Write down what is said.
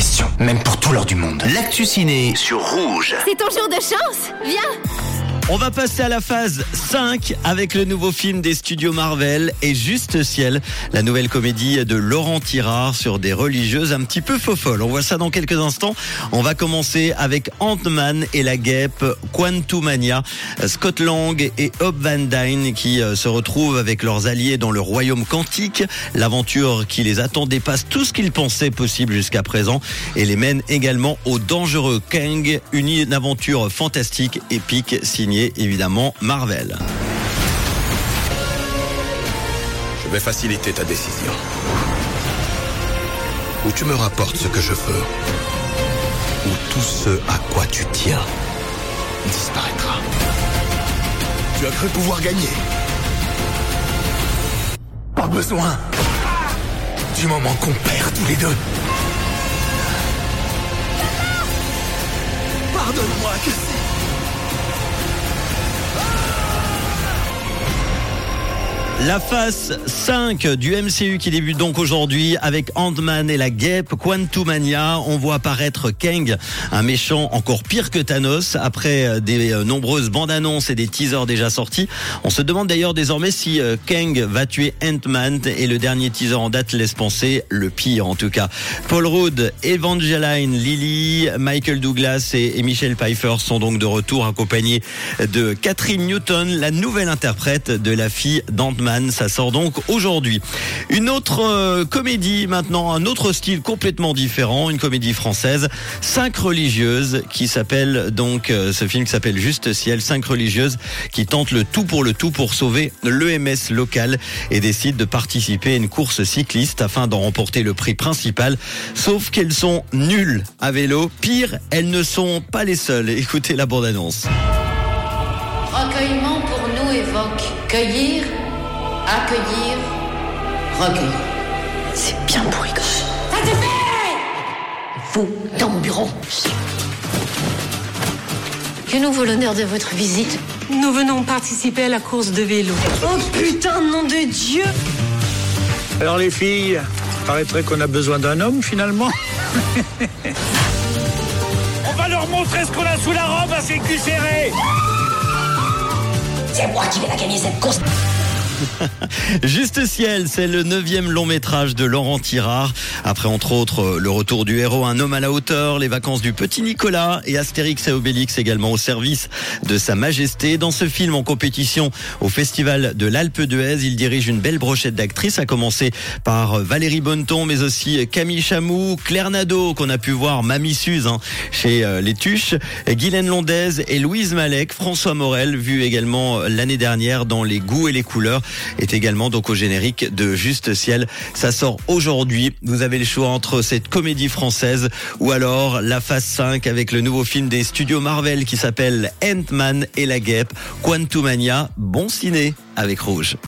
question, même pour tout l'or du monde. L'actu ciné sur Rouge. C'est ton jour de chance Viens On va passer à la phase 5 avec le nouveau film des studios Marvel et Juste Ciel, la nouvelle comédie de Laurent Tirard sur des religieuses un petit peu faux-folles. On voit ça dans quelques instants. On va commencer avec Ant-Man et la guêpe Quantumania, Scott Lang et Hope Van Dyne qui euh, se retrouvent avec leurs alliés dans le royaume quantique. L'aventure qui les attend dépasse tout ce qu'ils pensaient possible jusqu'à présent et les mène également au dangereux Kang, une aventure fantastique, épique, signée évidemment Marvel. Je vais faciliter ta décision. Ou tu me rapportes ce que je veux, ou tout ce à quoi tu tiens disparaîtra. Tu as cru pouvoir gagner. Pas besoin du moment qu'on perd tous les deux. Pardonne-moi que. La phase 5 du MCU qui débute donc aujourd'hui avec Ant-Man et la guêpe Quantumania. On voit apparaître Kang, un méchant encore pire que Thanos. Après des euh, nombreuses bandes annonces et des teasers déjà sortis, on se demande d'ailleurs désormais si euh, Kang va tuer Ant-Man et le dernier teaser en date laisse penser le pire en tout cas. Paul Rudd, Evangeline Lilly, Michael Douglas et Michelle Pfeiffer sont donc de retour accompagnés de Catherine Newton, la nouvelle interprète de la fille d'Ant-Man. Ça sort donc aujourd'hui. Une autre euh, comédie maintenant, un autre style complètement différent, une comédie française, Cinq religieuses, qui s'appelle donc euh, ce film s'appelle Juste Ciel, cinq religieuses qui tentent le tout pour le tout pour sauver l'EMS local et décident de participer à une course cycliste afin d'en remporter le prix principal. Sauf qu'elles sont nulles à vélo. Pire, elles ne sont pas les seules. Écoutez la bande-annonce. Recueillement pour nous évoque cueillir, accueillir, recueillir. C'est bien pourri gosse. Ça suffit Vous, dans mon bureau. Que nous vaut l'honneur de votre visite? Nous venons participer à la course de vélo. Oh putain, nom de Dieu Alors les filles, paraîtrait qu'on a besoin d'un homme finalement. On va leur montrer ce qu'on a sous la robe à ces culs serrés C'est moi qui vais la gagner cette course. Juste Ciel, c'est le neuvième long métrage de Laurent Tirard. Après, entre autres, le retour du héros, un homme à la hauteur, les vacances du petit Nicolas et Astérix et Obélix également au service de Sa Majesté. Dans ce film en compétition au Festival de l'Alpe d'Huez, il dirige une belle brochette d'actrices, à commencer par Valérie Bonneton, mais aussi Camille Chamou, Claire Nadeau, qu'on a pu voir Mamie Suze hein, chez euh, Les Tuches, Guylaine et Louise Malek, François Morel, vu également l'année dernière dans Les Goûts et les Couleurs est également donc au générique de Juste Ciel. Ça sort aujourd'hui. Vous avez le choix entre cette comédie française ou alors la phase 5 avec le nouveau film des studios Marvel qui s'appelle Ant-Man et la guêpe, Quantumania. Bon ciné avec Rouge.